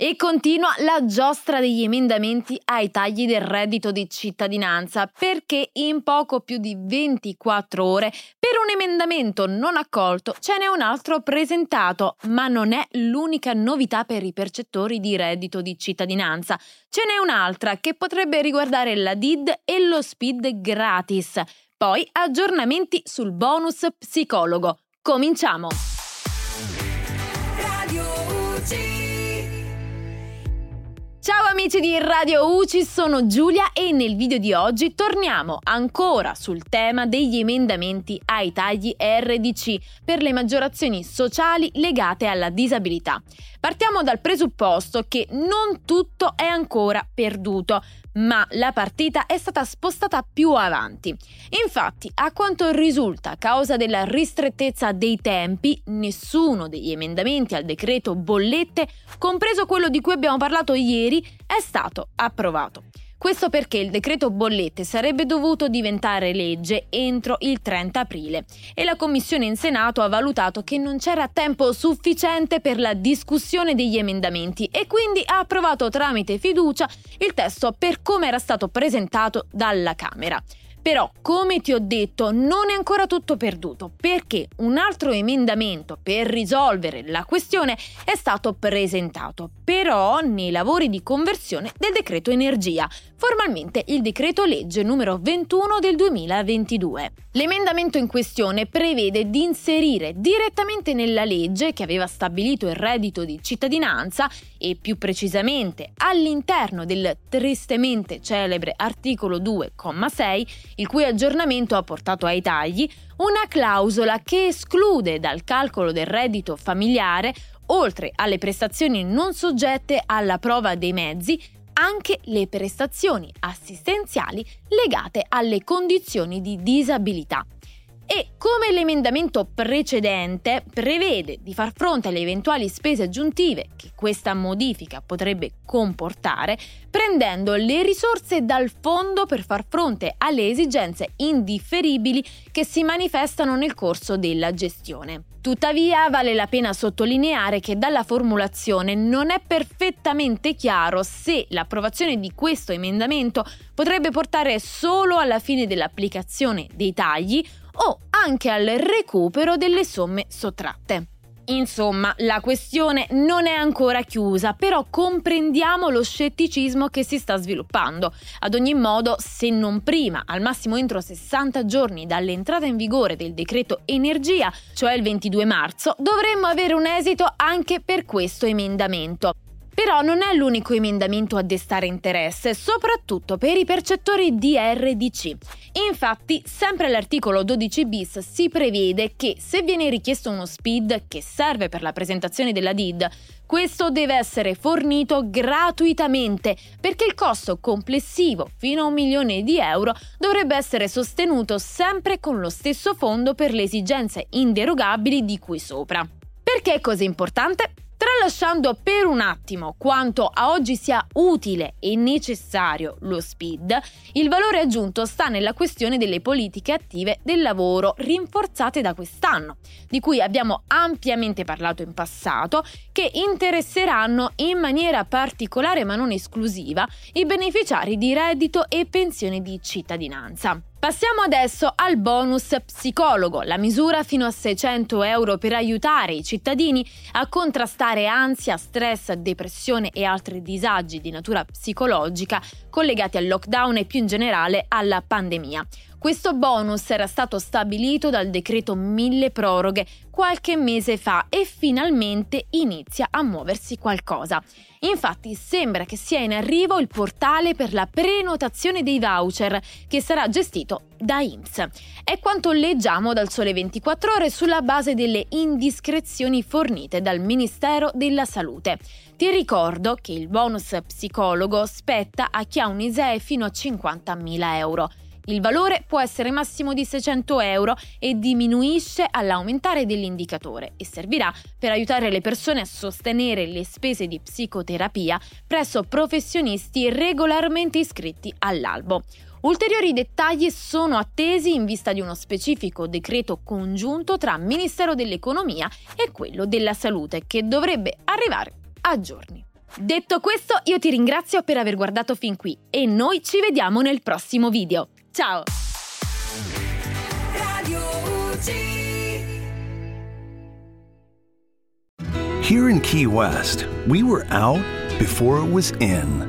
E continua la giostra degli emendamenti ai tagli del reddito di cittadinanza perché in poco più di 24 ore per un emendamento non accolto ce n'è un altro presentato, ma non è l'unica novità per i percettori di reddito di cittadinanza. Ce n'è un'altra che potrebbe riguardare la DID e lo SPID gratis. Poi aggiornamenti sul bonus psicologo. Cominciamo! Ciao amici di Radio UCI, sono Giulia e nel video di oggi torniamo ancora sul tema degli emendamenti ai tagli RDC per le maggiorazioni sociali legate alla disabilità. Partiamo dal presupposto che non tutto è ancora perduto, ma la partita è stata spostata più avanti. Infatti, a quanto risulta, a causa della ristrettezza dei tempi, nessuno degli emendamenti al decreto bollette, compreso quello di cui abbiamo parlato ieri, è stato approvato. Questo perché il decreto bollette sarebbe dovuto diventare legge entro il 30 aprile e la Commissione in Senato ha valutato che non c'era tempo sufficiente per la discussione degli emendamenti e quindi ha approvato tramite fiducia il testo per come era stato presentato dalla Camera. Però, come ti ho detto, non è ancora tutto perduto, perché un altro emendamento per risolvere la questione è stato presentato, però nei lavori di conversione del decreto energia, formalmente il decreto legge numero 21 del 2022. L'emendamento in questione prevede di inserire direttamente nella legge che aveva stabilito il reddito di cittadinanza e più precisamente all'interno del tristemente celebre articolo 2,6 il cui aggiornamento ha portato ai tagli, una clausola che esclude dal calcolo del reddito familiare, oltre alle prestazioni non soggette alla prova dei mezzi, anche le prestazioni assistenziali legate alle condizioni di disabilità e come l'emendamento precedente prevede di far fronte alle eventuali spese aggiuntive che questa modifica potrebbe comportare, prendendo le risorse dal fondo per far fronte alle esigenze indifferibili che si manifestano nel corso della gestione. Tuttavia vale la pena sottolineare che dalla formulazione non è perfettamente chiaro se l'approvazione di questo emendamento potrebbe portare solo alla fine dell'applicazione dei tagli o anche al recupero delle somme sottratte. Insomma, la questione non è ancora chiusa, però comprendiamo lo scetticismo che si sta sviluppando. Ad ogni modo, se non prima, al massimo entro 60 giorni dall'entrata in vigore del decreto energia, cioè il 22 marzo, dovremmo avere un esito anche per questo emendamento. Però non è l'unico emendamento a destare interesse, soprattutto per i percettori di RDC. Infatti, sempre all'articolo 12 bis si prevede che se viene richiesto uno SPID che serve per la presentazione della DID, questo deve essere fornito gratuitamente perché il costo complessivo fino a un milione di euro dovrebbe essere sostenuto sempre con lo stesso fondo per le esigenze inderogabili di cui sopra. Perché è così importante? Tralasciando per un attimo quanto a oggi sia utile e necessario lo SPID, il valore aggiunto sta nella questione delle politiche attive del lavoro rinforzate da quest'anno, di cui abbiamo ampiamente parlato in passato, che interesseranno in maniera particolare ma non esclusiva i beneficiari di reddito e pensione di cittadinanza. Passiamo adesso al bonus psicologo, la misura fino a 600 euro per aiutare i cittadini a contrastare ansia, stress, depressione e altri disagi di natura psicologica collegati al lockdown e più in generale alla pandemia. Questo bonus era stato stabilito dal decreto mille proroghe qualche mese fa e finalmente inizia a muoversi qualcosa. Infatti sembra che sia in arrivo il portale per la prenotazione dei voucher che sarà gestito da IMSS. È quanto leggiamo dal Sole 24 ore sulla base delle indiscrezioni fornite dal Ministero della Salute. Ti ricordo che il bonus psicologo spetta a chi ha un ISEE fino a 50.000 euro. Il valore può essere massimo di 600 euro e diminuisce all'aumentare dell'indicatore e servirà per aiutare le persone a sostenere le spese di psicoterapia presso professionisti regolarmente iscritti all'albo. Ulteriori dettagli sono attesi in vista di uno specifico decreto congiunto tra Ministero dell'Economia e quello della Salute che dovrebbe arrivare a giorni. Detto questo, io ti ringrazio per aver guardato fin qui e noi ci vediamo nel prossimo video. Ciao! Here in Key West, we were out before it was in.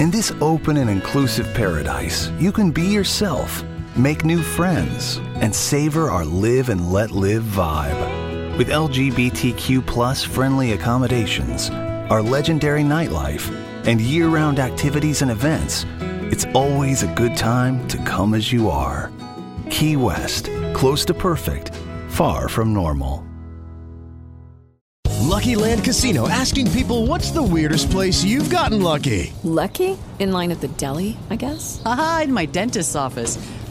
In this open and inclusive paradise, you can be yourself, make new friends, and savor our live and let live vibe. With LGBTQ plus friendly accommodations, our legendary nightlife, and year round activities and events, it's always a good time to come as you are. Key West, close to perfect, far from normal. Lucky Land Casino asking people what's the weirdest place you've gotten lucky? Lucky? In line at the deli, I guess? Aha, in my dentist's office.